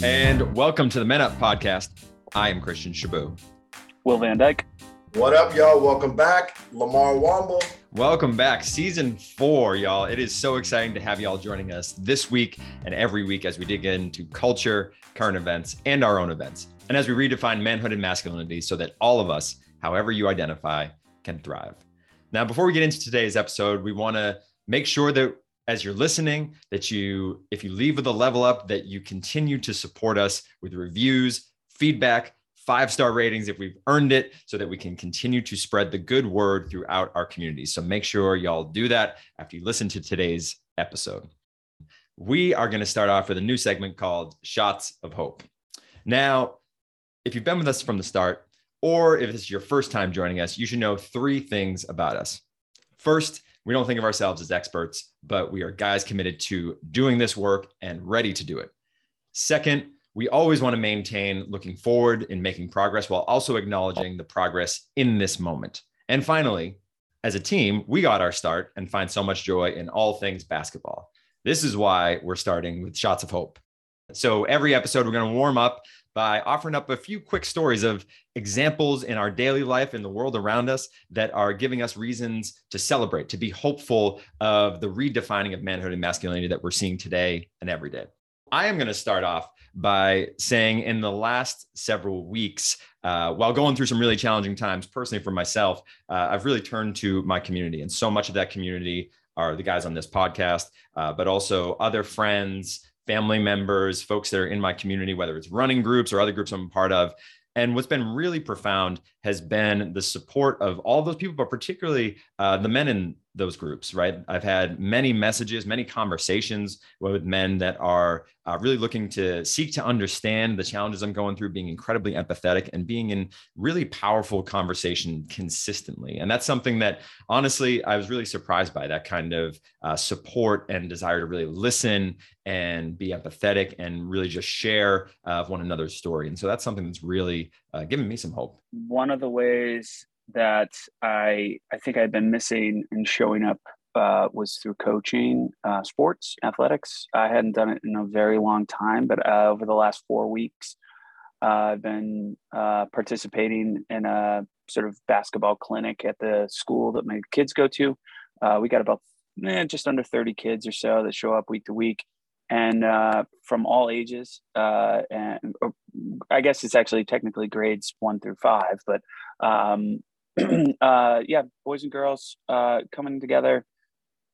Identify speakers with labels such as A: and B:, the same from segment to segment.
A: And welcome to the Men Up podcast. I am Christian Shaboo.
B: Will Van Dyke.
C: What up, y'all? Welcome back. Lamarr Womble.
A: Welcome back. Season four, y'all. It is so exciting to have y'all joining us this week and every week as we dig into culture, current events, and our own events. And as we redefine manhood and masculinity so that all of us, however you identify, can thrive. Now, before we get into today's episode, we want to make sure that as you're listening that you if you leave with a level up that you continue to support us with reviews feedback five star ratings if we've earned it so that we can continue to spread the good word throughout our community. So make sure y'all do that after you listen to today's episode. We are going to start off with a new segment called shots of hope. Now if you've been with us from the start or if it's your first time joining us you should know three things about us. First we don't think of ourselves as experts, but we are guys committed to doing this work and ready to do it. Second, we always want to maintain looking forward and making progress while also acknowledging the progress in this moment. And finally, as a team, we got our start and find so much joy in all things basketball. This is why we're starting with Shots of Hope. So every episode, we're going to warm up by offering up a few quick stories of examples in our daily life in the world around us that are giving us reasons to celebrate, to be hopeful of the redefining of manhood and masculinity that we're seeing today and every day. I am going to start off by saying in the last several weeks, uh, while going through some really challenging times personally for myself, uh, I've really turned to my community. And so much of that community are the guys on this podcast, uh, but also other friends, family members, folks that are in my community, whether it's running groups or other groups I'm a part of. And what's been really profound has been the support of all those people, but particularly uh, the men in those groups, right? I've had many messages, many conversations with men that are uh, really looking to seek to understand the challenges I'm going through, being incredibly empathetic and being in really powerful conversation consistently. And that's something that honestly, I was really surprised by that kind of uh, support and desire to really listen and be empathetic and really just share uh, one another's story. And so that's something that's really uh, given me some hope.
B: One of the ways that I I think I've been missing and showing up uh, was through coaching uh, sports athletics. I hadn't done it in a very long time, but uh, over the last four weeks, uh, I've been uh, participating in a sort of basketball clinic at the school that my kids go to. We got about eh, just under thirty kids or so that show up week to week, and from all ages. and I guess it's actually technically grades one through five, but um, uh, yeah, boys and girls uh, coming together,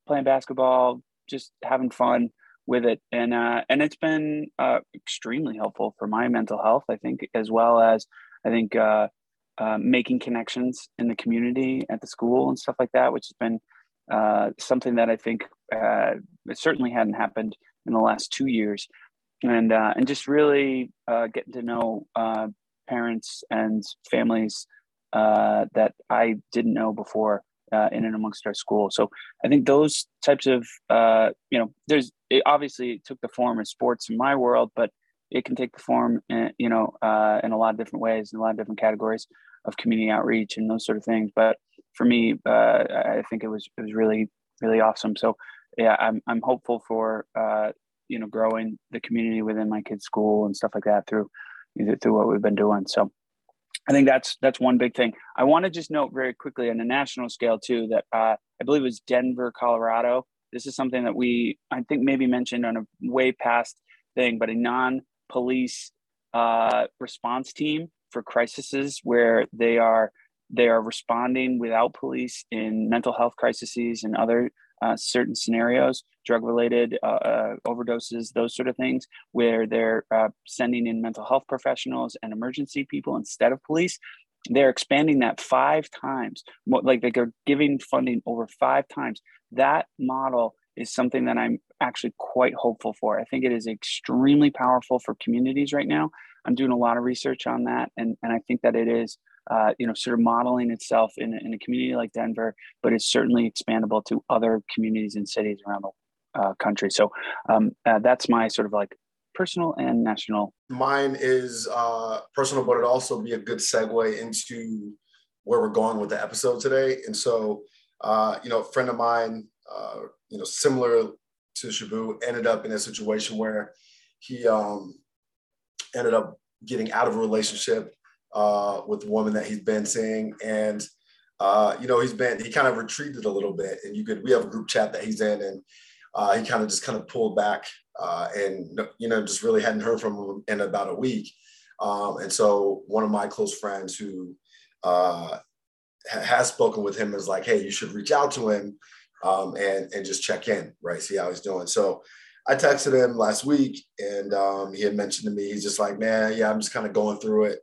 B: playing basketball, just having fun with it, and uh, and it's been uh, extremely helpful for my mental health. I think, as well as I think uh, uh, making connections in the community at the school and stuff like that, which has been uh, something that I think uh, certainly hadn't happened in the last two years, and uh, and just really uh, getting to know uh, parents and families uh, that I didn't know before uh, in and amongst our school. So I think those types of, uh, you know, there's it obviously took the form of sports in my world, but it can take the form, in, you know, in a lot of different ways, in a lot of different categories of community outreach and those sort of things. But for me, I think it was it was really really awesome. So yeah, I'm I'm hopeful for uh, you know growing the community within my kids' school and stuff like that through through what we've been doing. So I think that's that's one big thing. I want to just note very quickly on a national scale too that uh, I believe it was Denver, Colorado. This is something that we I think maybe mentioned on a way past thing, but a non-police uh, response team for crises where they are they are responding without police in mental health crises and other uh, certain scenarios, drug related uh, uh, overdoses, those sort of things, where they're uh, sending in mental health professionals and emergency people instead of police. They're expanding that five times, like they're giving funding over five times. That model is something that I'm actually quite hopeful for. I think it is extremely powerful for communities right now. I'm doing a lot of research on that, and, and I think that it is uh, you know, sort of modeling itself in, in a community like Denver, but it's certainly expandable to other communities and cities around the uh, country. So um, uh, that's my sort of like personal and national.
C: Mine is uh, personal, but it also be a good segue into where we're going with the episode today. And so, uh, you know, a friend of mine, uh, you know, similar to Shaboo, ended up in a situation where he um, ended up getting out of a relationship uh, with the woman that he's been seeing, and uh, you know he's been he kind of retreated a little bit, and you could we have a group chat that he's in, and uh, he kind of just kind of pulled back, uh, and you know just really hadn't heard from him in about a week, um, and so one of my close friends who uh, has spoken with him is like, hey, you should reach out to him um, and and just check in, right? See how he's doing. So I texted him last week, and um, he had mentioned to me, he's just like, man, yeah, I'm just kind of going through it,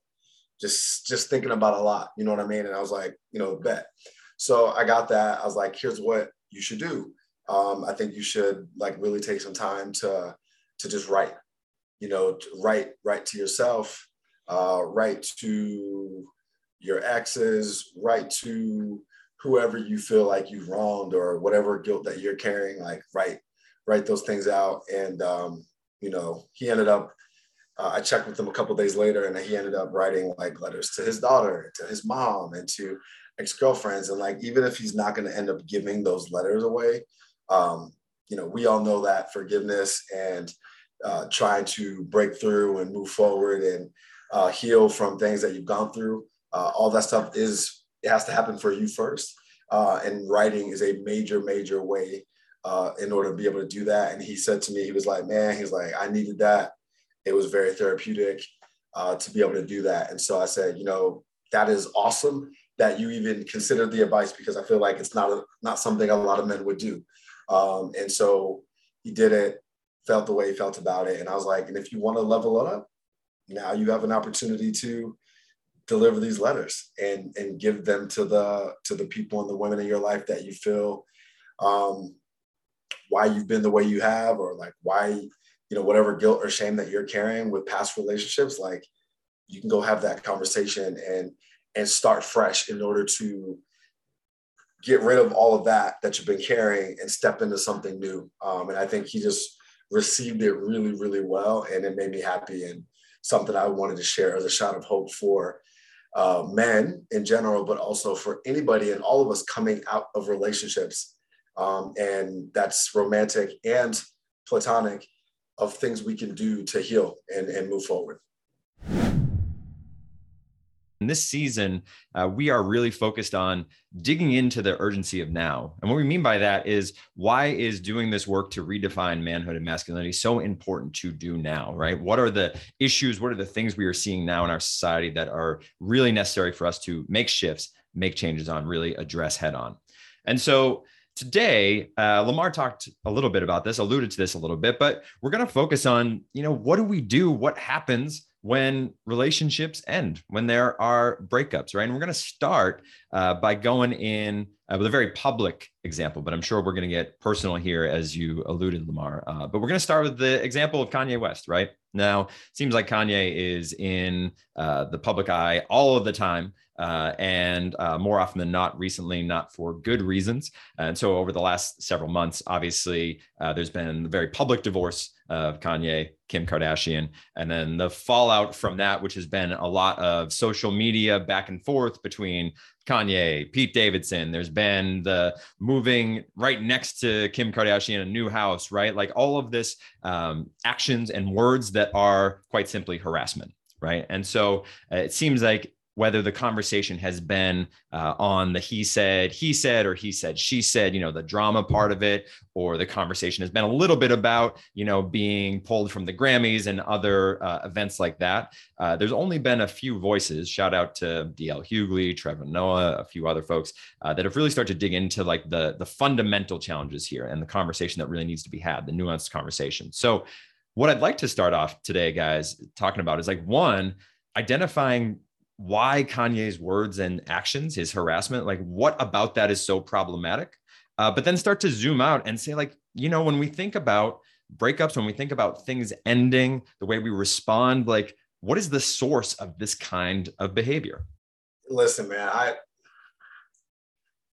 C: just just thinking about a lot. You know what I mean? And I was like, you know, bet. So I got that. I was like, here's what you should do. Um, I think you should like really take some time to to just write. You know, write write to yourself, uh, write to your exes, write to whoever you feel like you've wronged or whatever guilt that you're carrying. Like write write those things out. And, um, you know, he ended up, uh, I checked with him a couple days later and he ended up writing like letters to his daughter, to his mom, and to ex-girlfriends. And like, even if he's not going to end up giving those letters away, um, you know, we all know that forgiveness and uh, trying to break through and move forward and uh, heal from things that you've gone through. Uh, all that stuff is, it has to happen for you first. Uh, and writing is a major, major way uh, in order to be able to do that. And he said to me, he was like, man, he's like, I needed that. It was very therapeutic uh, to be able to do that. And so I said, you know, that is awesome that you even considered the advice because I feel like it's not a, not something a lot of men would do. Um, and so he did it, felt the way he felt about it. And I was like, and if you want to level it up, now you have an opportunity to deliver these letters and and give them to the to the people and the women in your life that you feel um, why you've been the way you have or like why you know whatever guilt or shame that you're carrying with past relationships like you can go have that conversation and and start fresh in order to get rid of all of that that you've been carrying and step into something new. Um, and i think he just received it really really well and it made me happy and something i wanted to share as a shot of hope for uh, men in general but also for anybody and all of us coming out of relationships. Um, and that's romantic and platonic of things we can do to heal and, and move forward.
A: In this season, uh, we are really focused on digging into the urgency of now. And what we mean by that is why is doing this work to redefine manhood and masculinity so important to do now, right? What are the issues? What are the things we are seeing now in our society that are really necessary for us to make shifts, make changes on, really address head on? And so Today, uh, Lamarr talked a little bit about this, alluded to this a little bit, but we're going to focus on, you know, what do we do? What happens when relationships end, when there are breakups, right? And we're going to start uh, by going in uh, with a very public example, but I'm sure we're going to get personal here as you alluded, Lamarr. Uh, but we're going to start with the example of Kanye West, right? Now, seems like Kanye is in uh, the public eye all of the time uh, and uh, more often than not, recently, not for good reasons. And so, over the last several months, obviously, uh, there's been the very public divorce of Kanye, Kim Kardashian, and then the fallout from that, which has been a lot of social media back and forth between Kanye, Pete Davidson. There's been the moving right next to Kim Kardashian, a new house, right? Like all of this um, actions and words that are quite simply harassment right? And so uh, it seems like whether the conversation has been uh, on the he said, he said, or he said, she said, you know, the drama part of it, or the conversation has been a little bit about, you know, being pulled from the Grammys and other uh, events like that. Uh, there's only been a few voices, shout out to DL Hughley, Trevor Noah, a few other folks uh, that have really started to dig into like the, the fundamental challenges here and the conversation that really needs to be had, the nuanced conversation. So what I'd like to start off today, guys, talking about is like one, identifying why Kanye's words and actions, his harassment, like what about that is so problematic? Uh, but then start to zoom out and say, like, you know, when we think about breakups, when we think about things ending, the way we respond, like, what is the source of this kind of behavior?
C: Listen, man, I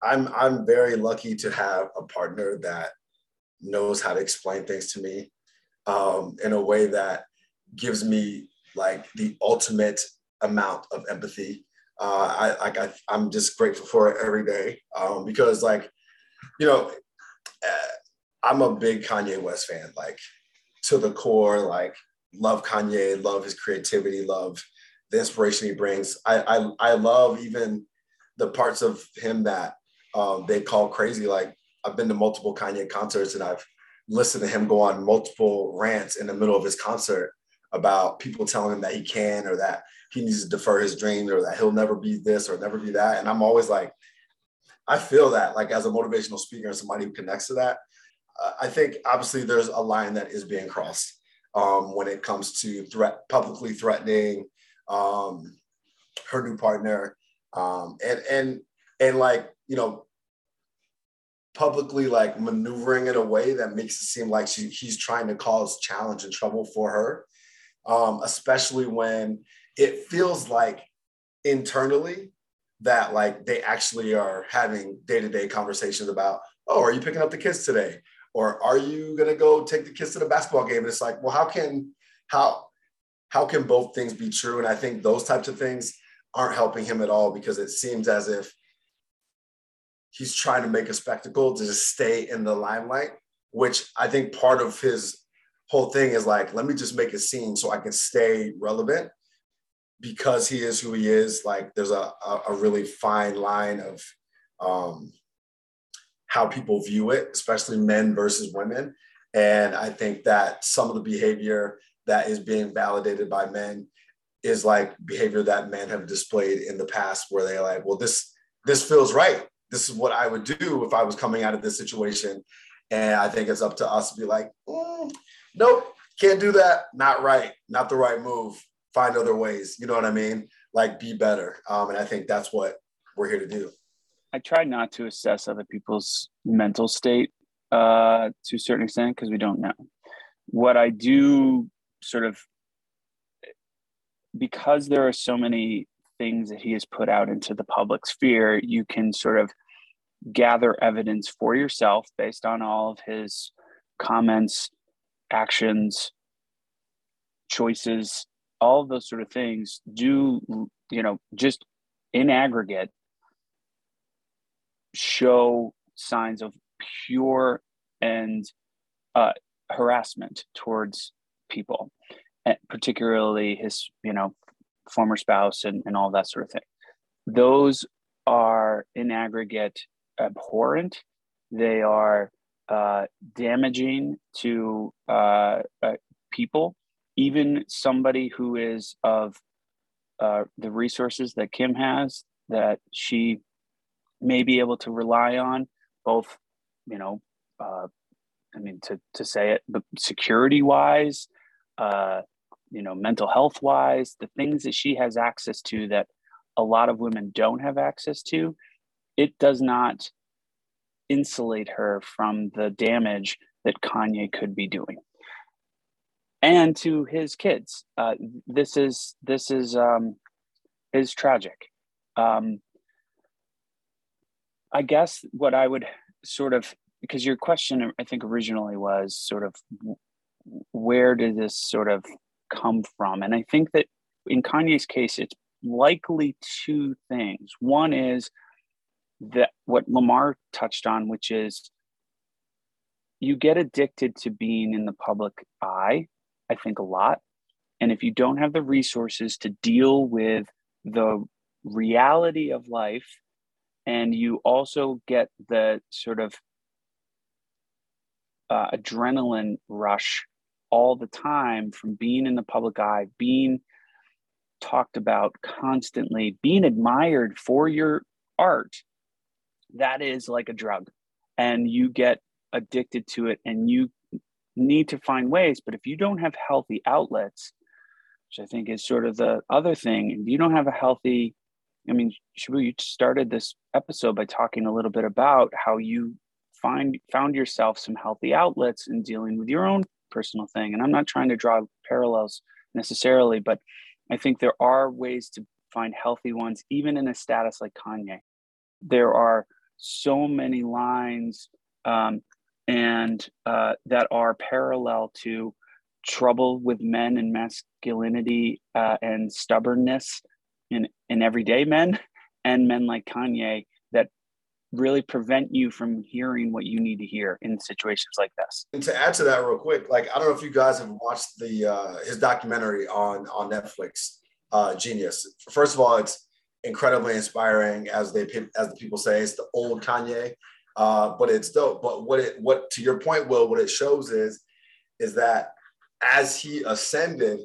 C: I'm I'm very lucky to have a partner that knows how to explain things to me um, in a way that gives me like the ultimate amount of empathy. Uh, I I, I'm just grateful for it every day um, because like you know uh, I'm a big Kanye West fan like to the core like love Kanye, love his creativity, love the inspiration he brings. I I, I love even the parts of him that um, they call crazy. Like I've been to multiple Kanye concerts and I've listened to him go on multiple rants in the middle of his concert about people telling him that he can or that he needs to defer his dreams or that he'll never be this or never be that. And I'm always like, I feel that like as a motivational speaker and somebody who connects to that, uh, I think obviously there's a line that is being crossed um, when it comes to threat, publicly threatening um, her new partner, um, and and and like you know, publicly like maneuvering in a way that makes it seem like she, he's trying to cause challenge and trouble for her, um, especially when it feels like internally that like they actually are having day-to-day conversations about oh are you picking up the kids today? Or are you going to go take the kids to the basketball game? And it's like well how can how how can both things be true? And i think those types of things aren't helping him at all because it seems as if he's trying to make a spectacle to just stay in the limelight which i think part of his whole thing is like let me just make a scene so i can stay relevant because he is who he is like there's a, a, really fine line of um, how people view it, especially men versus women. And I think that some of the behavior that is being validated by men is like behavior that men have displayed in the past where they're like, well, this this feels right. This is what I would do if I was coming out of this situation. And I think it's up to us to be like, mm, nope, can't do that. Not right. Not the right move. Find other ways. You know what I mean? Like be better. Um, and I think that's what we're here to do.
B: I try not to assess other people's mental state uh, to a certain extent because we don't know. What I do sort of, because there are so many things that he has put out into the public sphere, you can sort of gather evidence for yourself based on all of his comments, actions, choices, all of those sort of things do, you know, just in aggregate show signs of pure and uh, harassment towards people, particularly his, you know, former spouse and, and all that sort of thing. Those are in aggregate abhorrent. They are uh, damaging to uh, uh, people, even somebody who is of uh, the resources that Kim has, that she may be able to rely on both you know uh, i mean to, to say it but security wise uh, you know mental health wise the things that she has access to that a lot of women don't have access to it does not insulate her from the damage that kanye could be doing and to his kids uh, this is this is um, is tragic um, I guess what I would sort of because your question I think originally was sort of where did this sort of come from? And I think that in Kanye's case, it's likely two things. One is that what Lamarr touched on, which is you get addicted to being in the public eye, I think a lot. And if you don't have the resources to deal with the reality of life and you also get the sort of uh, adrenaline rush all the time from being in the public eye, being talked about constantly, being admired for your art. That is like a drug, and you get addicted to it, and you need to find ways. But if you don't have healthy outlets, which I think is sort of the other thing, if you don't have a healthy I mean, Shaboo, you started this episode by talking a little bit about how you find found yourself some healthy outlets in dealing with your own personal thing. And I'm not trying to draw parallels necessarily, but I think there are ways to find healthy ones, even in a status like Kanye. There are so many lines um, and uh, that are parallel to trouble with men and masculinity uh, and stubbornness in, in everyday men and men like Kanye that really prevent you from hearing what you need to hear in situations like this.
C: And to add to that real quick, like I don't know if you guys have watched the uh, his documentary on on Netflix, uh, Genius. First of all, it's incredibly inspiring, as they as the people say. It's the old Kanye, uh, but it's dope. But what it what to your point, Will, what it shows is is that as he ascended,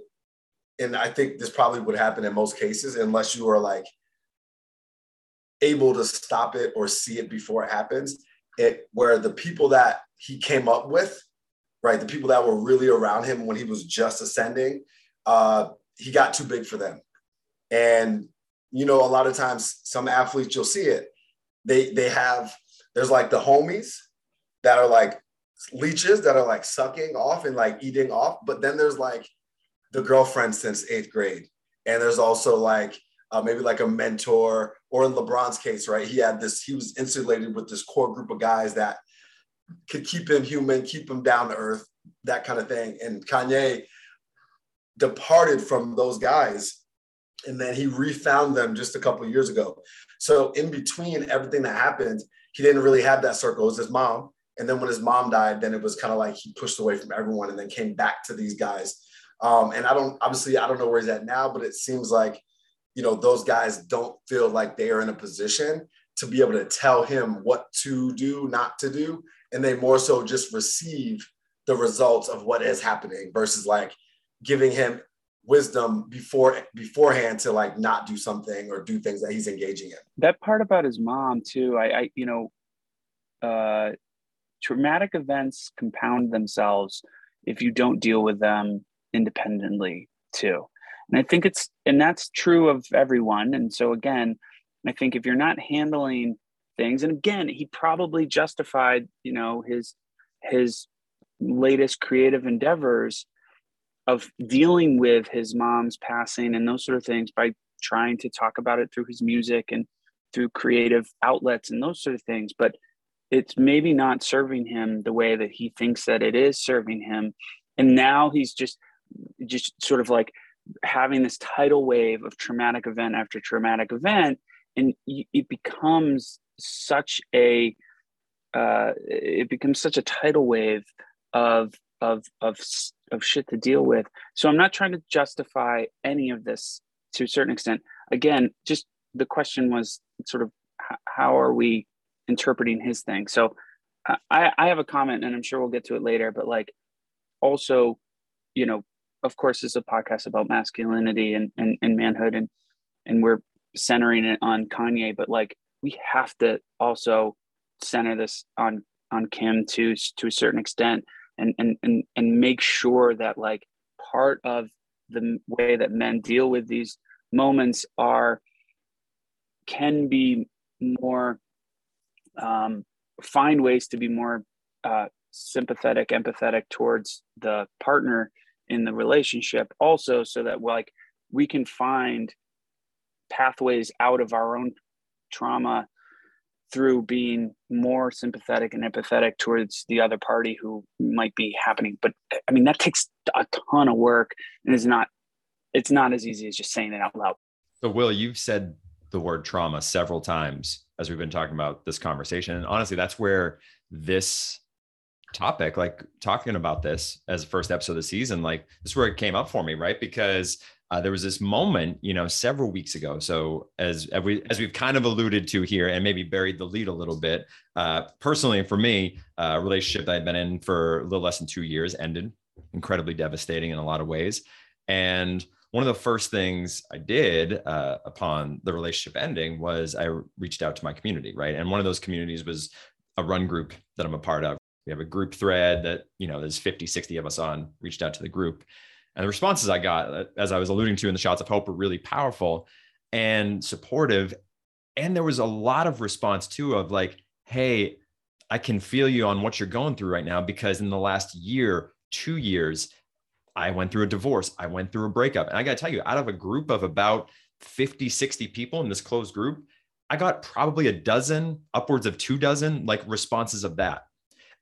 C: and I think this probably would happen in most cases, unless you are like able to stop it or see it before it happens. It where the people that he came up with, right, the people that were really around him when he was just ascending, uh, he got too big for them. And you know, a lot of times some athletes you'll see it. They they have there's like the homies that are like leeches that are like sucking off and like eating off, but then there's like the girlfriend since eighth grade, and there's also like uh, maybe like a mentor, or in LeBron's case, right? He had this, he was insulated with this core group of guys that could keep him human, keep him down to earth, that kind of thing. And Kanye departed from those guys and then he refound them just a couple years ago. So in between everything that happened, he didn't really have that circle. It was his mom. And then when his mom died, then it was kind of like he pushed away from everyone and then came back to these guys. Um, and I don't obviously I don't know where he's at now, but it seems like you know those guys don't feel like they are in a position to be able to tell him what to do, not to do, and they more so just receive the results of what is happening versus like giving him wisdom before beforehand to like not do something or do things that he's engaging in.
B: That part about his mom too, I, I you know, uh, traumatic events compound themselves if you don't deal with them independently too. And I think it's, and that's true of everyone. And so, again, I think if you're not handling things, and again, he probably justified, you know, his, his latest creative endeavors of dealing with his mom's passing and those sort of things by trying to talk about it through his music and through creative outlets and those sort of things. But it's maybe not serving him the way that he thinks that it is serving him. And now he's just, just sort of like having this tidal wave of traumatic event after traumatic event and it becomes such a uh, it becomes such a tidal wave of of of of shit to deal with. So i'm not trying to justify any of this to a certain extent. Again just the question was sort of how are we interpreting his thing? So uh, i i have a comment and i'm sure we'll get to it later but like also you know of course, is a podcast about masculinity and, and, and manhood, and and we're centering it on Kanye, but like we have to also center this on on Kim to to a certain extent, and and and and make sure that like part of the way that men deal with these moments are can be more um, find ways to be more uh, sympathetic, empathetic towards the partner in the relationship also so that like we can find pathways out of our own trauma through being more sympathetic and empathetic towards the other party who might be happening. But i mean that takes a ton of work and is not it's not as easy as just saying it out loud.
A: So will you've said the word trauma several times as we've been talking about this conversation. And honestly that's where this topic, like talking about this as the first episode of the season, like this is where it came up for me, right? Because uh, there was this moment, you know, several weeks ago. So as, as we as we've kind of alluded to here, and maybe buried the lead a little bit. Uh, personally, for me, a relationship that I'd been in for a little less than two years ended, incredibly devastating in a lot of ways. And one of the first things I did uh, upon the relationship ending was I reached out to my community, right? And one of those communities was a run group that I'm a part of we have a group thread that you know there's 50 60 of us on reached out to the group and the responses i got uh, as i was alluding to in the shots of hope were really powerful and supportive. And there was a lot of response too of like hey i can feel you on what you're going through right now because in the last year two years i went through a divorce i went through a breakup. And i got to tell you out of a group of about 50 60 people in this closed group i got probably a dozen upwards of two dozen like responses of that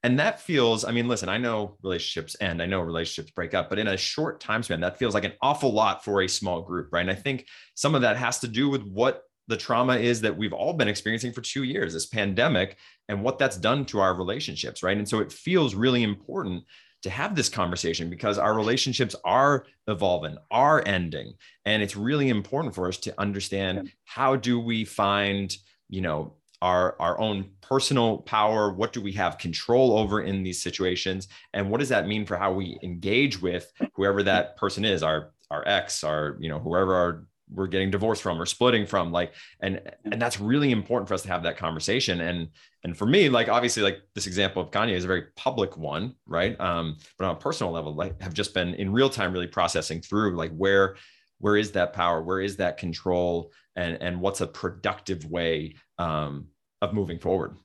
A: and that feels, I mean, listen, I know relationships end, I know relationships break up, but in a short time span, that feels like an awful lot for a small group, right? And I think some of that has to do with what the trauma is that we've all been experiencing for two years, this pandemic, and what that's done to our relationships, right? And so it feels really important to have this conversation because our relationships are evolving, are ending. And it's really important for us to understand how do we find, you know, our, our own personal power what do we have control over in these situations and what does that mean for how we engage with whoever that person is our our ex our you know whoever our we're getting divorced from or splitting from like and and that's really important for us to have that conversation and and for me like obviously like this example of kanye is a very public one right? Um but on a personal level like have just been in real time really processing through like where where is that power where is that control and and what's a productive way um of moving forward.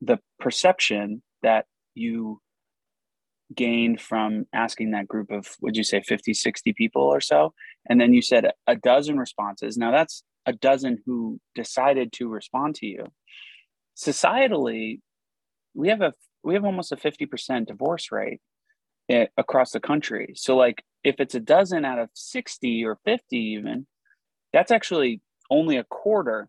B: The perception that you gained from asking that group of would you say 50 60 people or so and then you said a dozen responses. Now that's a dozen who decided to respond to you. Societally we have a we have almost a 50% divorce rate eh, across the country. So like if it's a dozen out of 60 or 50 even that's actually only a quarter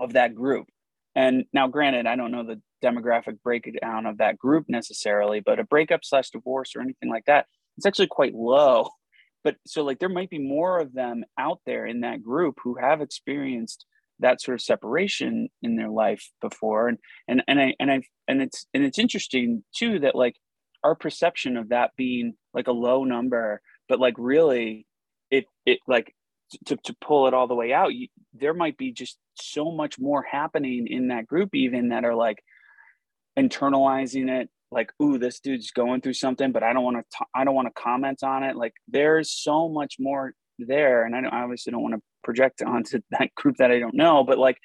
B: of that group and now granted i don't know the demographic breakdown of that group necessarily, but a breakup slash divorce or anything like that, it's actually quite low. But so like there might be more of them out there in that group who have experienced that sort of separation in their life before. And and and I and I and it's and it's interesting too that like our perception of that being like a low number, but like really it it like to, to pull it all the way out, you, there might be just so much more happening in that group even that are like internalizing it like ooh this dude's going through something but i don't want to i don't want to comment on it. Like there's so much more there and i, don't, I obviously don't want to project onto that group that i don't know but like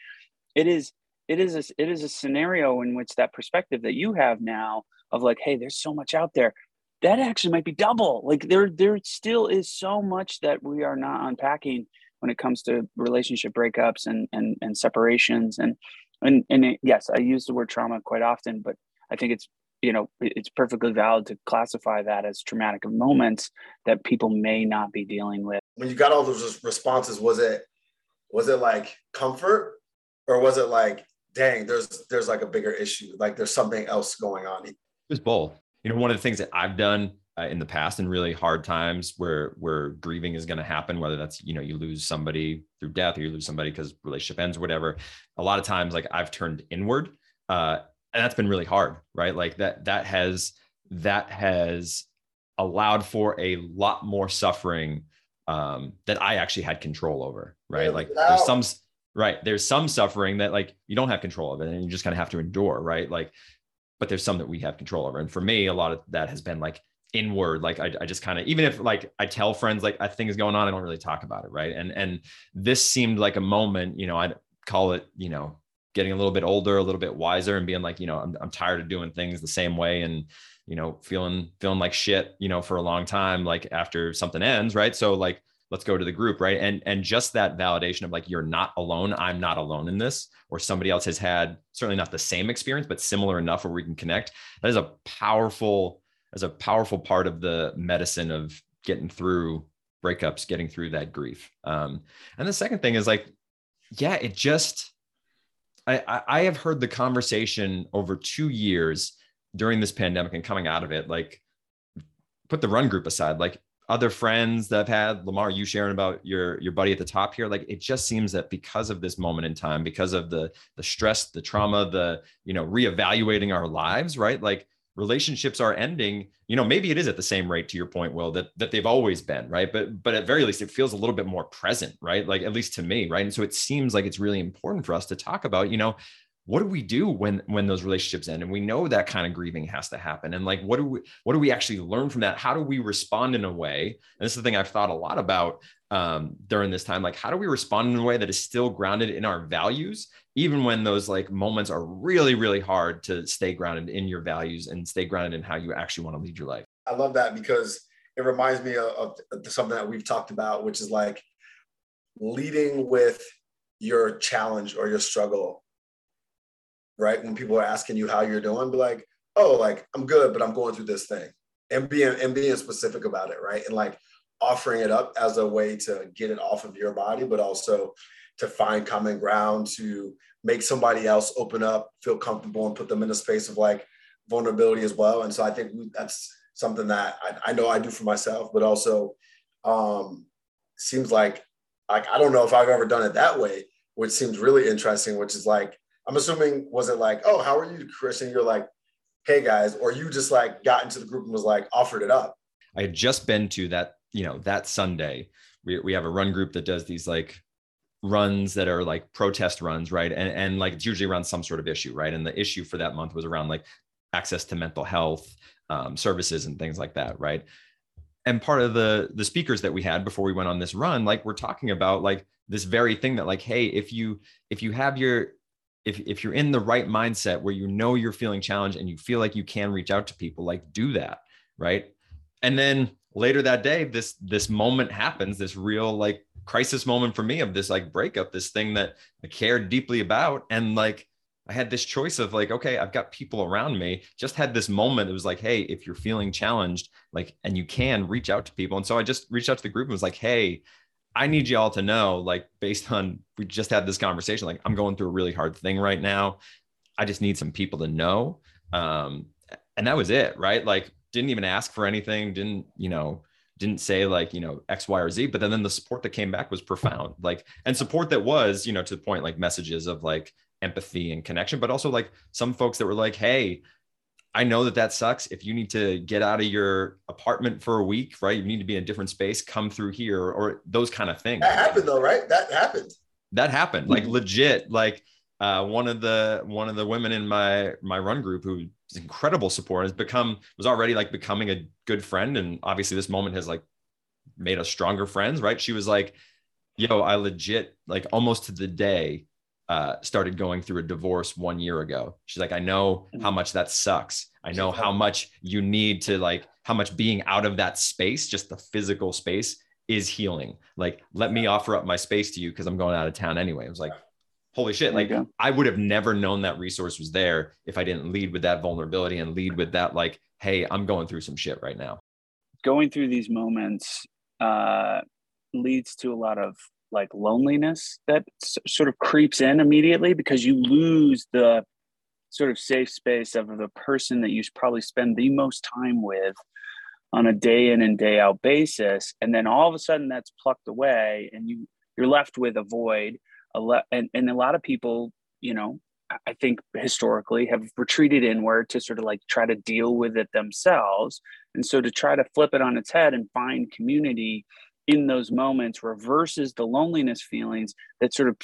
B: it is it is a, it is a scenario in which that perspective that you have now of like hey there's so much out there that actually might be double. Like there there still is so much that we are not unpacking when it comes to relationship breakups and and, and separations. And and and it, yes i use the word trauma quite often but i think it's you know it's perfectly valid to classify that as traumatic moments that people may not be dealing with.
C: When you got all those responses was it was it like comfort or was it like dang there's there's like a bigger issue like there's something else going on? It
A: was both you know one of the things that i've done uh, in the past in really hard times where where grieving is going to happen whether that's you know you lose somebody through death or you lose somebody because relationship ends or whatever a lot of times like i've turned inward uh, and that's been really hard right? Like that that has that has allowed for a lot more suffering um, that i actually had control over right? Like there's some right there's some suffering that like you don't have control of it and you just kind of have to endure right? Like but there's some that we have control over. And for me a lot of that has been like inward. Like i, I just kind of even if like i tell friends like a thing is going on i don't really talk about it right? And and this seemed like a moment you know i'd call it you know getting a little bit older a little bit wiser and being like you know i'm, I'm tired of doing things the same way and you know feeling feeling like shit you know for a long time like after something ends right? So like let's go to the group right and and just that validation of like you're not alone i'm not alone in this or somebody else has had certainly not the same experience but similar enough where we can connect that is a powerful as a powerful part of the medicine of getting through breakups, getting through that grief. Um, and the second thing is like, yeah, it just, I, I have heard the conversation over two years during this pandemic and coming out of it, like put the run group aside, like other friends that I've had, Lamarr, you sharing about your your buddy at the top here, like it just seems that because of this moment in time, because of the the stress, the trauma, the you know reevaluating our lives, right? Like relationships are ending you know maybe it is at the same rate to your point will that that they've always been right? But but at very least it feels a little bit more present right? Like at least to me right? And so it seems like it's really important for us to talk about you know what do we do when when those relationships end? And we know that kind of grieving has to happen. And like what do we what do we actually learn from that? How do we respond in a way? And this is the thing i've thought a lot about um, during this time. Like how do we respond in a way that is still grounded in our values even when those like moments are really really hard to stay grounded in your values and stay grounded in how you actually want to lead your life?
C: I love that because it reminds me of, of something that we've talked about which is like leading with your challenge or your struggle right when people are asking you how you're doing be like oh like i'm good but i'm going through this thing and being and being specific about it right and like offering it up as a way to get it off of your body but also to find common ground, to make somebody else open up, feel comfortable, and put them in a space of like vulnerability as well. And so I think that's something that I, I know I do for myself, but also um, seems like like I don't know if I've ever done it that way, which seems really interesting. Which is like I'm assuming was it like, oh, how are you, Chris? And you're like, hey guys, or you just like got into the group and was like offered it up.
A: I had just been to that, you know, that Sunday. We we have a run group that does these like runs that are like protest runs, right? And and like it's usually around some sort of issue, right? And the issue for that month was around like access to mental health um, services and things like that, right? And part of the the speakers that we had before we went on this run, like we're talking about like this very thing that like, hey, if you if you have your if if you're in the right mindset where you know you're feeling challenged and you feel like you can reach out to people, like do that, right? And then later that day, this this moment happens, this real like crisis moment for me of this like breakup, this thing that I cared deeply about. And like I had this choice of like, okay, I've got people around me. Just had this moment. It was like, hey, if you're feeling challenged, like, and you can reach out to people. And so I just reached out to the group and was like, hey, I need y'all to know, like, based on we just had this conversation, like, I'm going through a really hard thing right now. I just need some people to know. Um, and that was it, right? Like, didn't even ask for anything, didn't, you know, didn't say like you know x y or z but then, then the support that came back was profound like and support that was you know to the point like messages of like empathy and connection but also like some folks that were like hey i know that that sucks. If you need to get out of your apartment for a week right you need to be in a different space come through here or those kind of things.
C: That happened though right? That happened.
A: That happened like legit like uh, one of the one of the women in my my run group who incredible support has become was already like becoming a good friend and obviously this moment has like made us stronger friends right? She was like yo i legit like almost to the day uh, started going through a divorce one year ago. She's like i know how much that sucks. I know how much you need to like how much being out of that space just the physical space is healing. Like let me offer up my space to you because i'm going out of town anyway. I was like holy shit like i would have never known that resource was there if i didn't lead with that vulnerability and lead with that like hey i'm going through some shit right now.
B: Going through these moments uh, leads to a lot of like loneliness that s- sort of creeps in immediately because you lose the sort of safe space of the person that you probably spend the most time with on a day in and day out basis. And then all of a sudden that's plucked away and you you're left with a void a le- and, and a lot of people you know i think historically have retreated inward to sort of like try to deal with it themselves. And so to try to flip it on its head and find community in those moments reverses the loneliness feelings that sort of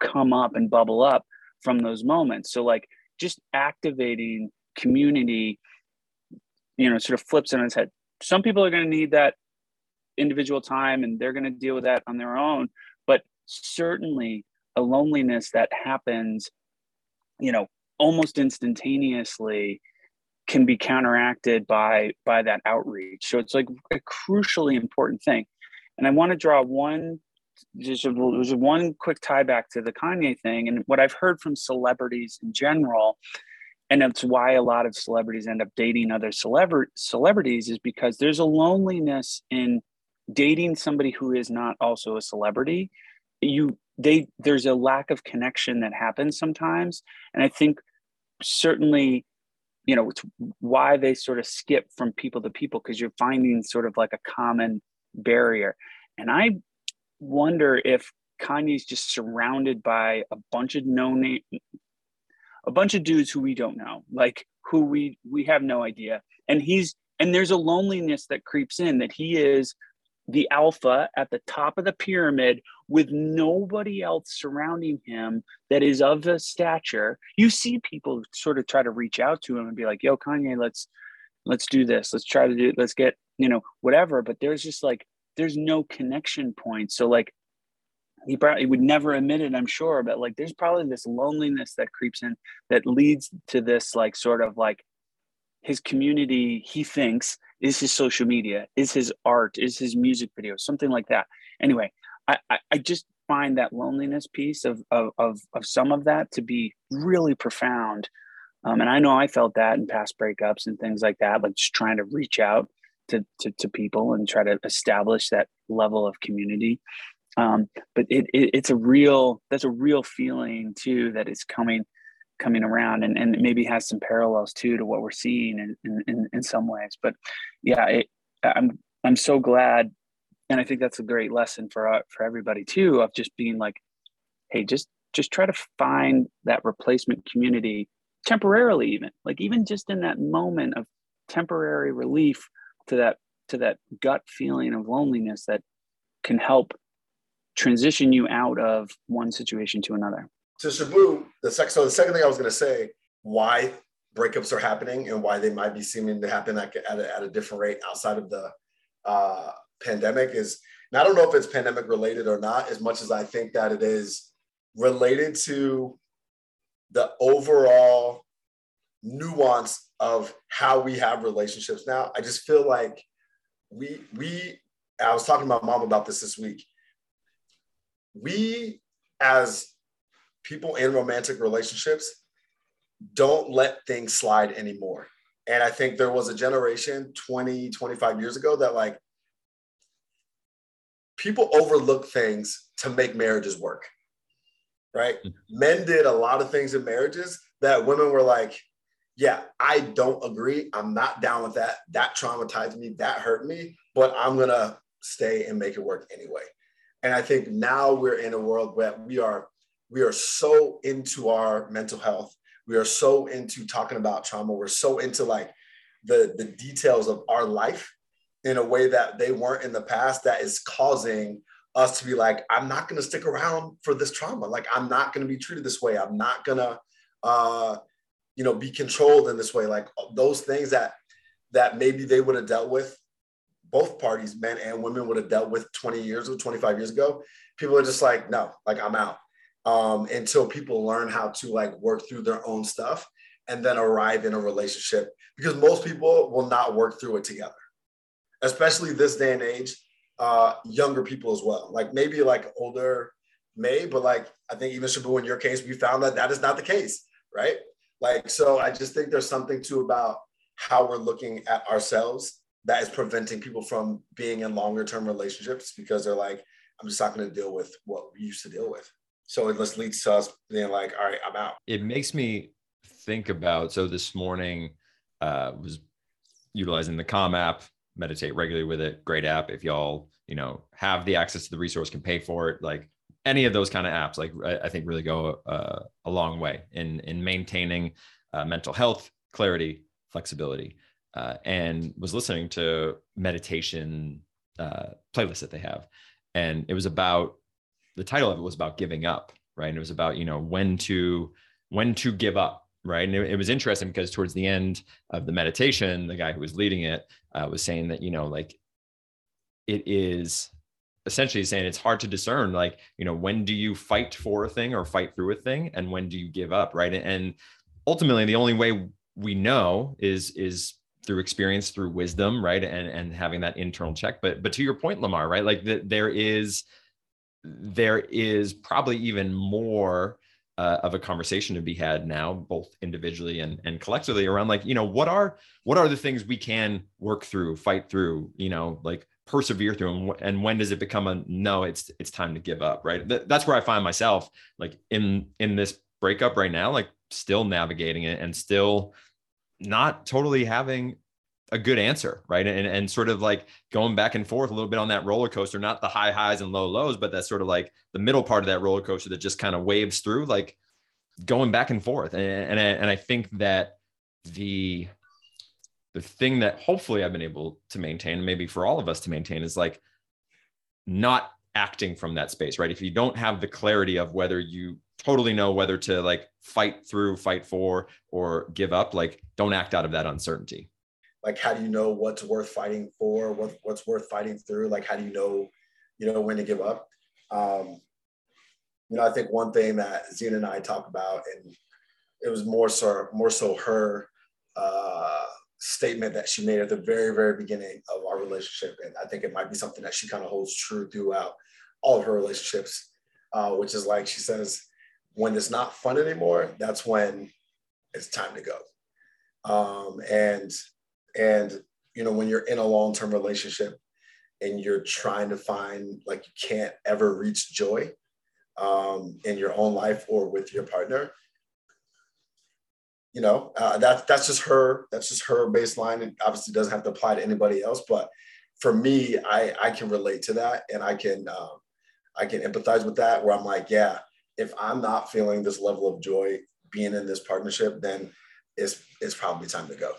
B: come up and bubble up from those moments. So like just activating community you know sort of flips it on its head. Some people are going to need that individual time and they're going to deal with that on their own but certainly a loneliness that happens you know almost instantaneously can be counteracted by by that outreach. So it's like a crucially important thing and i want to draw one just one quick tie back to the kanye thing and what i've heard from celebrities in general. And it's why a lot of celebrities end up dating other celebra- celebrities is because there's a loneliness in dating somebody who is not also a celebrity. You they there's a lack of connection that happens sometimes. And i think certainly you know it's why they sort of skip from people to people because you're finding sort of like a common barrier. And i wonder if kanye's just surrounded by a bunch of no name a bunch of dudes who we don't know like who we we have no idea. And he's and there's a loneliness that creeps in that he is the alpha at the top of the pyramid with nobody else surrounding him that is of a stature. You see people sort of try to reach out to him and be like yo kanye let's let's do this. Let's try to do it, let's get you know whatever but there's just like there's no connection point. So like he probably would never admit it i'm sure but like there's probably this loneliness that creeps in that leads to this like sort of like his community he thinks is his social media is his art is his music videos something like that. Anyway i i, I just find that loneliness piece of, of of of some of that to be really profound. Um, and i know i felt that in past breakups and things like that like just trying to reach out to, to, to people and try to establish that level of community Um, but it, it, it's a real that's a real feeling too that is coming coming around and, and maybe has some parallels too to what we're seeing in, in, in, in some ways. But yeah, it, I'm I'm so glad, and I think that's a great lesson for uh, for everybody too of just being like, hey, just just try to find that replacement community temporarily, even like even just in that moment of temporary relief to that to that gut feeling of loneliness that can help transition you out of one situation to another.
C: To Shaboo, the sec- so the second thing I was going to say, why breakups are happening and why they might be seeming to happen at, at, a, at a different rate outside of the uh, pandemic is, and I don't know if it's pandemic related or not, as much as I think that it is related to the overall nuance of how we have relationships now. I just feel like we we I was talking to my mom about this this week. We as people in romantic relationships don't let things slide anymore. And I think there was a generation 20, 25 years ago that like people overlook things to make marriages work. Right? Mm-hmm. Men did a lot of things in marriages that women were like, yeah, I don't agree. I'm not down with that. That traumatized me. That hurt me, but I'm going to stay and make it work anyway. And I think now we're in a world where we are we are so into our mental health. We are so into talking about trauma. We're so into like the the details of our life in a way that they weren't in the past that is causing us to be like i'm not going to stick around for this trauma like i'm not going to be treated this way i'm not going to uh you know be controlled in this way. Like those things that that maybe they would have dealt with both parties men and women would have dealt with 20 years or 25 years ago people are just like no like i'm out. Um, until people learn how to like work through their own stuff and then arrive in a relationship because most people will not work through it together especially this day and age uh, younger people as well. Like maybe like older may but like i think even Shaboo in your case we found that that is not the case right like so i just think there's something too about how we're looking at ourselves that is preventing people from being in longer term relationships because they're like i'm just not going to deal with what we used to deal with so it just leads to us being like, all right, I'm out.
A: It makes me think about so this morning uh was utilizing the Calm app, meditate regularly with it. Great app. If y'all, you know, have the access to the resource, can pay for it, like any of those kind of apps, like I, I think really go uh, a long way in in maintaining uh, mental health, clarity, flexibility. Uh, and was listening to meditation uh, playlists that they have, and it was about the title of it was about giving up, right? And it was about, you know, when to when to give up, right? And it, it was interesting because towards the end of the meditation, the guy who was leading it uh, was saying that, you know, like it is essentially saying it's hard to discern like you know when do you fight for a thing or fight through a thing and when do you give up right? And ultimately the only way we know is is through experience through wisdom right? And and having that internal check. But but to your point Lamarr right? Like that there is there is probably even more uh, of a conversation to be had now both individually and, and collectively around like you know what are what are the things we can work through fight through you know like persevere through and, and when does it become a no it's it's time to give up right Th- that's where i find myself like in in this breakup right now like still navigating it and still not totally having a good answer, right? And and sort of like going back and forth a little bit on that roller coaster, not the high highs and low lows, but that's sort of like the middle part of that roller coaster that just kind of waves through, like going back and forth. And and and I think that the the thing that hopefully I've been able to maintain, maybe for all of us to maintain, is like not acting from that space, right? If you don't have the clarity of whether you totally know whether to like fight through, fight for, or give up, like don't act out of that uncertainty.
C: Like how do you know what's worth fighting for what, what's worth fighting through? Like how do you know you know when to give up? Um, you know i think one thing that zena and i talk about and it was more so more so her uh, statement that she made at the very very beginning of our relationship and i think it might be something that she kind of holds true throughout all of her relationships uh, which is like she says when it's not fun anymore that's when it's time to go. Um, and and you know when you're in a long-term relationship and you're trying to find like you can't ever reach joy um, in your own life or with your partner you know uh, that's that's just her that's just her baseline. And obviously doesn't have to apply to anybody else but for me i i can relate to that and i can um, i can empathize with that where i'm like yeah if i'm not feeling this level of joy being in this partnership then it's it's probably time to go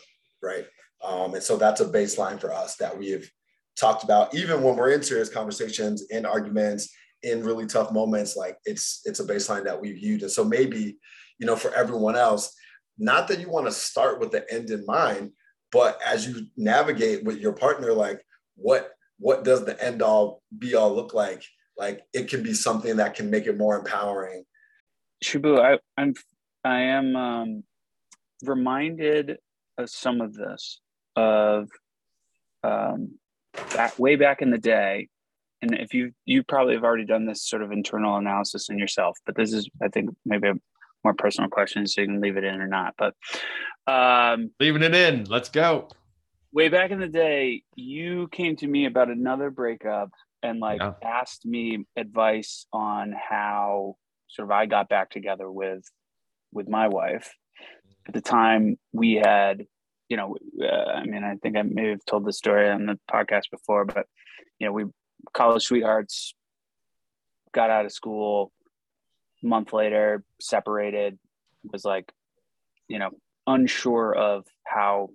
C: right? Um, and so that's a baseline for us that we've talked about even when we're in serious conversations in arguments in really tough moments like it's it's a baseline that we've used. And so maybe you know for everyone else not that you want to start with the end in mind but as you navigate with your partner like what what does the end all be all look like? Like it can be something that can make it more empowering.
B: Shaboo, I, I'm I am um, reminded of some of this of um, back way back in the day, and if you you probably have already done this sort of internal analysis in yourself, but this is I think maybe more personal questions, so you can leave it in or not. But um,
A: leaving it in, let's go.
B: Way back in the day, you came to me about another breakup and like yeah. asked me advice on how sort of I got back together with with my wife. At the time, we had, you know, uh, I mean, I think I may have told this story on the podcast before, but you know, we college sweethearts got out of school. Month later, separated. Was like, you know, unsure of how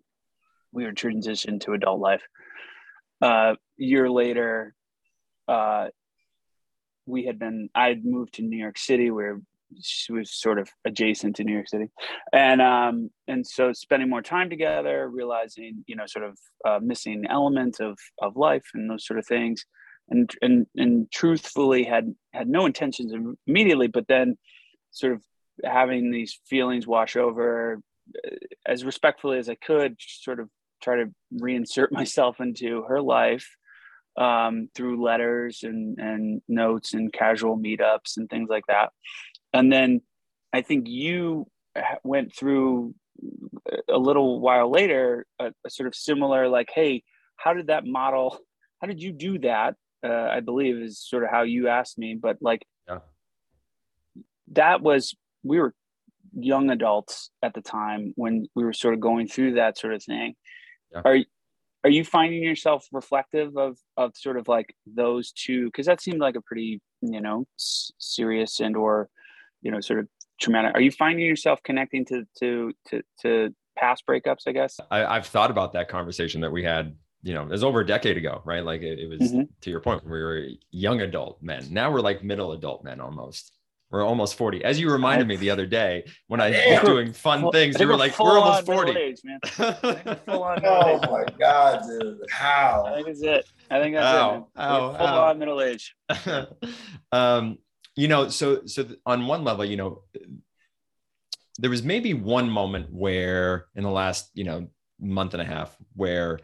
B: we would transition to adult life. Uh, year later, uh, we had been. i'd moved to New York City. where she was sort of adjacent to New York City, and um, and so spending more time together, realizing you know sort of uh, missing elements of of life and those sort of things, and and and truthfully had had no intentions immediately, but then sort of having these feelings wash over uh, as respectfully as I could, sort of try to reinsert myself into her life um, through letters and and notes and casual meetups and things like that. And then I think you went through a little while later a, a, sort of similar like hey how did that model how did you do that uh, i believe is sort of how you asked me but like yeah. that was we were young adults at the time when we were sort of going through that sort of thing yeah. are are you finding yourself reflective of of sort of like those two because that seemed like a pretty you know s- serious and or you know, sort of traumatic. Are you finding yourself connecting to to to to past breakups? I guess
A: I, I've thought about that conversation that we had. You know, it was over a decade ago, right? Like it, it was mm-hmm. to your point, we were young adult men. Now we're like middle adult men almost. We're almost 40. As you reminded me the other day when I was doing fun full, things, you were like, we're almost 40. Age, man.
C: oh my God, dude. How?
B: I think that's it. I think that's ow, it. Man. Ow, full ow. on middle age.
A: um, you know so so on one level you know there was maybe one moment where in the last you know month and a half where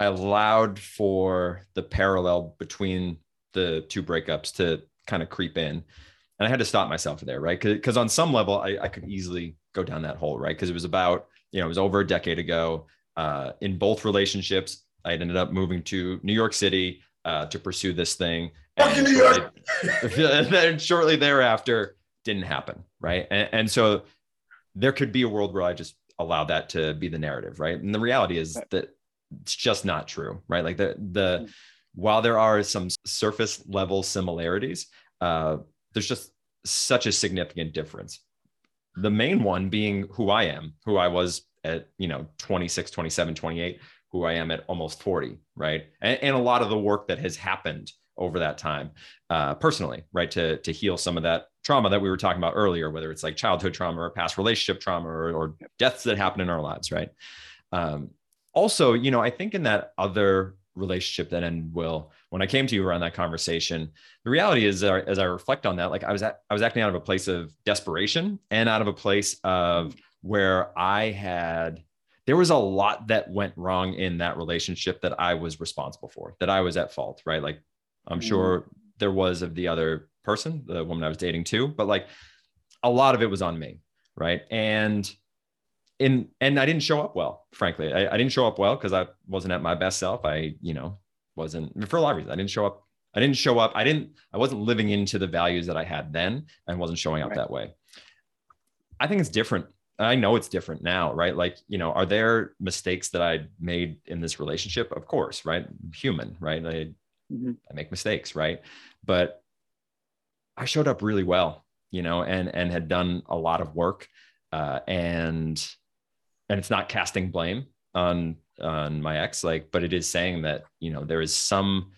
A: i allowed for the parallel between the two breakups to kind of creep in. And i had to stop myself there right? Because on some level I, I could easily go down that hole right? Because it was about you know it was over a decade ago uh, in both relationships i ended up moving to new york city uh, to pursue this thing. And shortly, and then shortly thereafter didn't happen right? And, and, so there could be a world where i just allow that to be the narrative right? And the reality is that it's just not true right like the the mm-hmm. while there are some surface level similarities uh, there's just such a significant difference the main one being who i am who i was at you know 26 27 28 who i am at almost 40 right and, and a lot of the work that has happened over that time uh, personally, right? To, to heal some of that trauma that we were talking about earlier, whether it's like childhood trauma or past relationship trauma or, or deaths that happen in our lives, right? Um, also, you know, I think in that other relationship that ended will, when I came to you around that conversation, the reality is uh, as I reflect on that, like I was at, I was acting out of a place of desperation and out of a place of where I had there was a lot that went wrong in that relationship that I was responsible for, that I was at fault, right? Like I'm mm-hmm. sure there was of the other person, the woman I was dating too, but like a lot of it was on me. Right. And in, and I didn't show up well, frankly. I, I didn't show up well because I wasn't at my best self. I, you know, wasn't for a lot of reasons. I didn't show up. I didn't show up. I didn't, I wasn't living into the values that I had then and wasn't showing up right. that way. I think it's different. I know it's different now, right? Like, you know, are there mistakes that I made in this relationship? Of course, right? Human, right? I, mm-hmm. I make mistakes, right? But I showed up really well, you know, and and had done a lot of work, uh, and and it's not casting blame on on my ex like but it is saying that you know there is some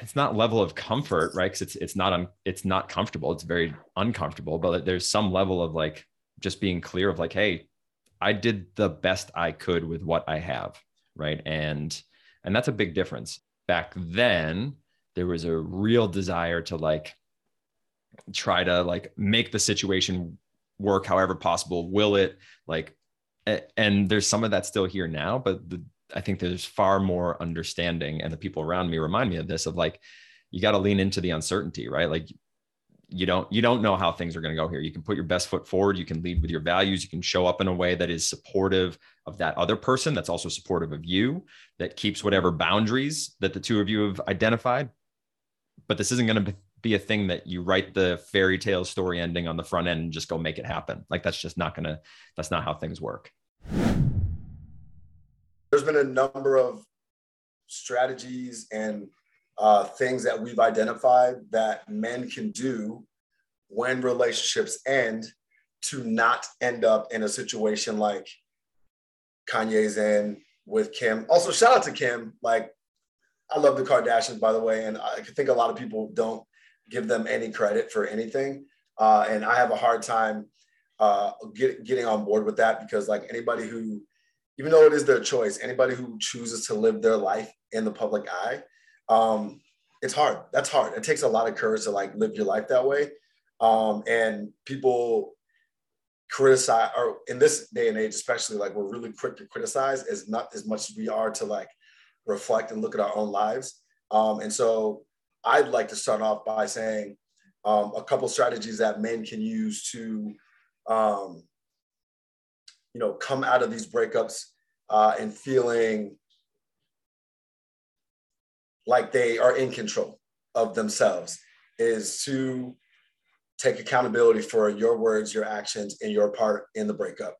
A: it's not level of comfort right? Because it's it's not un, it's not comfortable. It's very uncomfortable but there's some level of like just being clear of like hey i did the best i could with what i have right? And and that's a big difference. Back then there was a real desire to like try to like make the situation work however possible. Will it? Like and there's some of that still here now, but the, I think there's far more understanding, and the people around me remind me of this of like, you got to lean into the uncertainty, right? Like, you don't you don't know how things are going to go here. You can put your best foot forward. You can lead with your values. You can show up in a way that is supportive of that other person. That's also supportive of you. That keeps whatever boundaries that the two of you have identified. But this isn't going to be a thing that you write the fairy tale story ending on the front end and just go make it happen. Like that's just not going to. That's not how things work.
C: There's been a number of strategies and uh, things that we've identified that men can do when relationships end to not end up in a situation like Kanye's in with Kim. Also, shout out to Kim. Like, I love the Kardashians, by the way, and I think a lot of people don't give them any credit for anything. Uh, and I have a hard time uh, get, getting on board with that because like anybody who, even though it is their choice, anybody who chooses to live their life in the public eye, um, it's hard. That's hard. It takes a lot of courage to like live your life that way. Um, and people criticize, or in this day and age, especially, like we're really quick to criticize as not as much as we are to like reflect and look at our own lives. Um, and so I'd like to start off by saying um, a couple strategies that men can use to um, you know, come out of these breakups uh, and feeling like they are in control of themselves is to take accountability for your words, your actions, and your part in the breakup.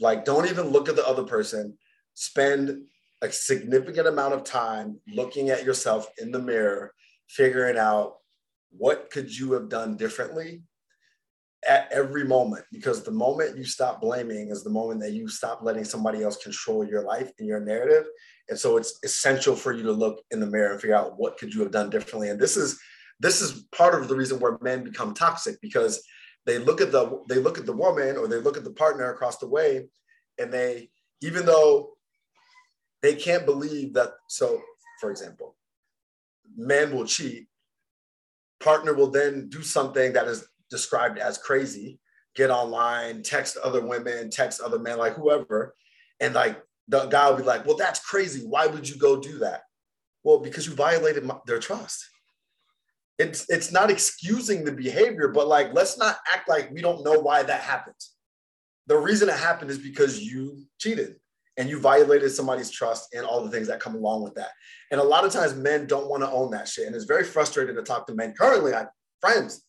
C: Like, don't even look at the other person. Spend a significant amount of time looking at yourself in the mirror, figuring out what could you have done differently at every moment because the moment you stop blaming is the moment that you stop letting somebody else control your life and your narrative. And so it's essential for you to look in the mirror and figure out what could you have done differently. And this is this is part of the reason where men become toxic because they look at the they look at the woman or they look at the partner across the way and they even though they can't believe that so for example men will cheat partner will then do something that is described as crazy get online, text other women, text other men, like whoever. And like the guy will be like, well, that's crazy. Why would you go do that? Well, because you violated my, their trust. It's, it's not excusing the behavior, but like, let's not act like we don't know why that happened. The reason it happened is because you cheated and you violated somebody's trust and all the things that come along with that. And a lot of times men don't want to own that shit. And it's very frustrating to talk to men currently. I friends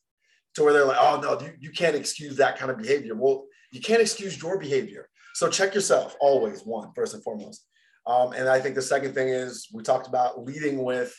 C: to where they're like, oh no, you, you can't excuse that kind of behavior. Well, you can't excuse your behavior. So check yourself always, one, first and foremost. Um, and I think the second thing is we talked about leading with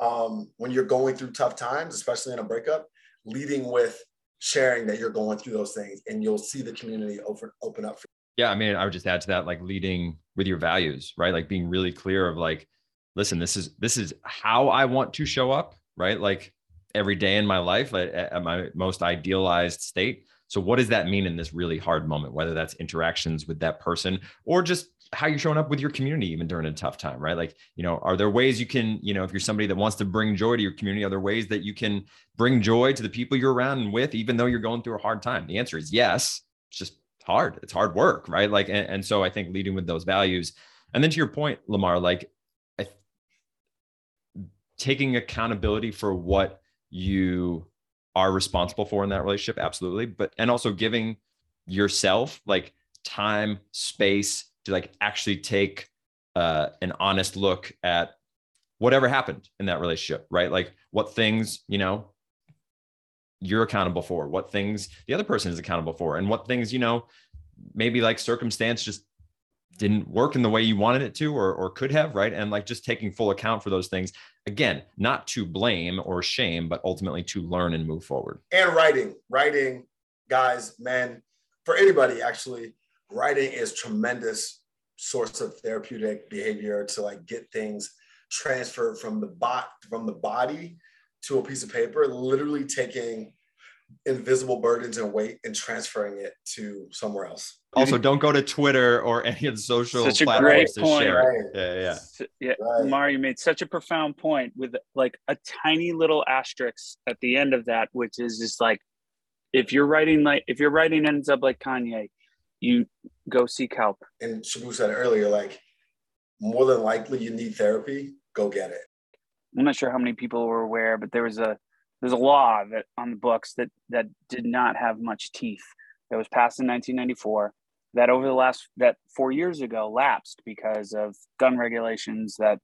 C: um, when you're going through tough times, especially in a breakup, leading with sharing that you're going through those things and you'll see the community open, open up. For you.
A: yeah. I mean, I would just add to that, like leading with your values, right? Like being really clear of like, listen, this is, this is how I want to show up, right? Like every day in my life at, at my most idealized state. So, what does that mean in this really hard moment, whether that's interactions with that person or just how you're showing up with your community, even during a tough time, right? Like, you know, are there ways you can, you know, if you're somebody that wants to bring joy to your community, are there ways that you can bring joy to the people you're around and with, even though you're going through a hard time? The answer is yes. It's just hard. It's hard work, right? Like, and, and so I think leading with those values. And then to your point, Lamarr, like, taking accountability for what you are responsible for in that relationship absolutely but and also giving yourself like time space to like actually take uh, an honest look at whatever happened in that relationship, right? Like what things, you know, you're accountable for, what things the other person is accountable for, and what things, you know, maybe like circumstance just didn't work in the way you wanted it to or, or could have, right? And like just taking full account for those things. Again, not to blame or shame, but ultimately to learn and move forward.
C: And writing, writing, guys, men, for anybody actually, writing is tremendous source of therapeutic behavior to like get things transferred from the bot from the body to a piece of paper, literally taking invisible burdens and weight and transferring it to somewhere else.
A: Also, don't go to Twitter or any of the social such a great point. Right.
B: Yeah, yeah, yeah. Right. Mario made such a profound point with like a tiny little asterisk at the end of that, which is just like, if you're writing like if you're writing ends up like Kanye, you go seek help.
C: And Shaboo said earlier, like more than likely you need therapy, go get it.
B: I'm not sure how many people were aware, but there was a there's a law that on the books that that did not have much teeth that was passed in 1994 that over the last that four years ago lapsed because of gun regulations that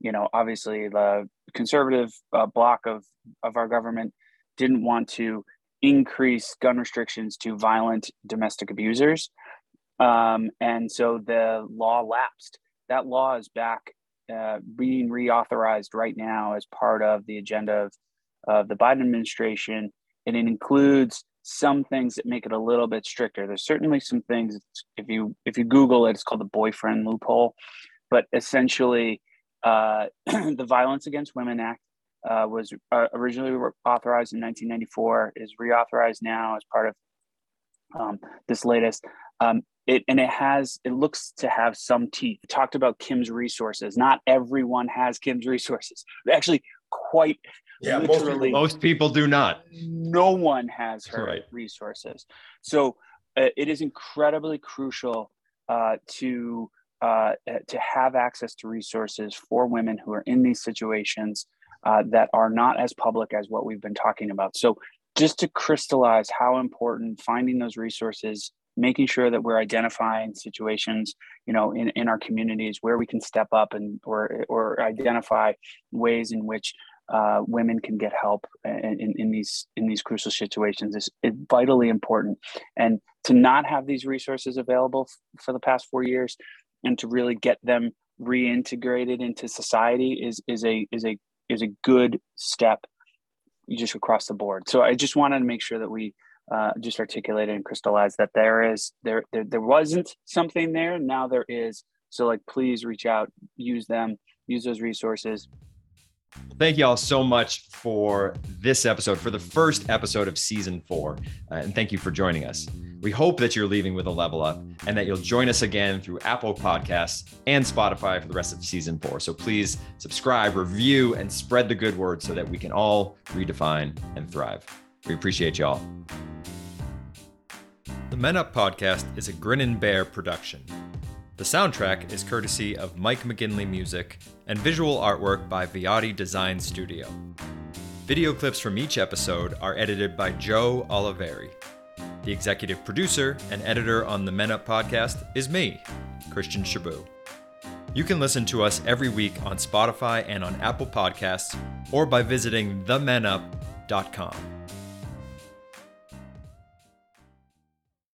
B: you know obviously the conservative uh, block of of our government didn't want to increase gun restrictions to violent domestic abusers. Um, and so the law lapsed. That law is back uh, being reauthorized right now as part of the agenda of, of the Biden administration, and it includes some things that make it a little bit stricter. There's certainly some things. If you if you Google it, it's called the boyfriend loophole, but essentially, uh, the Violence Against Women Act uh, was uh, originally authorized in 1994, is reauthorized now as part of um, this latest. Um, it and it has it looks to have some teeth. Talked about Kim's resources. Not everyone has Kim's resources. Actually, quite
A: yeah, literally, most people, most people do not.
B: No one has her right. resources. So uh, it is incredibly crucial uh, to uh, to have access to resources for women who are in these situations uh, that are not as public as what we've been talking about. So just to crystallize how important finding those resources making sure that we're identifying situations you know in, in our communities where we can step up and or or identify ways in which uh, women can get help in, in, these in these crucial situations is, is, vitally important. And to not have these resources available f- for the past four years and to really get them reintegrated into society is is a is a is a good step just across the board. So i just wanted to make sure that we uh, just articulated and crystallized that there is there, there there wasn't something there now there is so like please reach out use them use those resources
A: Thank you all so much for this episode, for the first episode of season four. Uh, and thank you for joining us. We hope that you're leaving with a level up and that you'll join us again through Apple Podcasts and Spotify for the rest of season four. So please subscribe, review, and spread the good word so that we can all redefine and thrive. We appreciate y'all. The Men Up podcast is a Grin and Bear production. The soundtrack is courtesy of Mike McGinley Music and visual artwork by Viati Design Studio. Video clips from each episode are edited by Joe Oliveri. The executive producer and editor on the Men Up podcast is me, Christian Shaboo. You can listen to us every week on Spotify and on Apple Podcasts or by visiting themenup.com.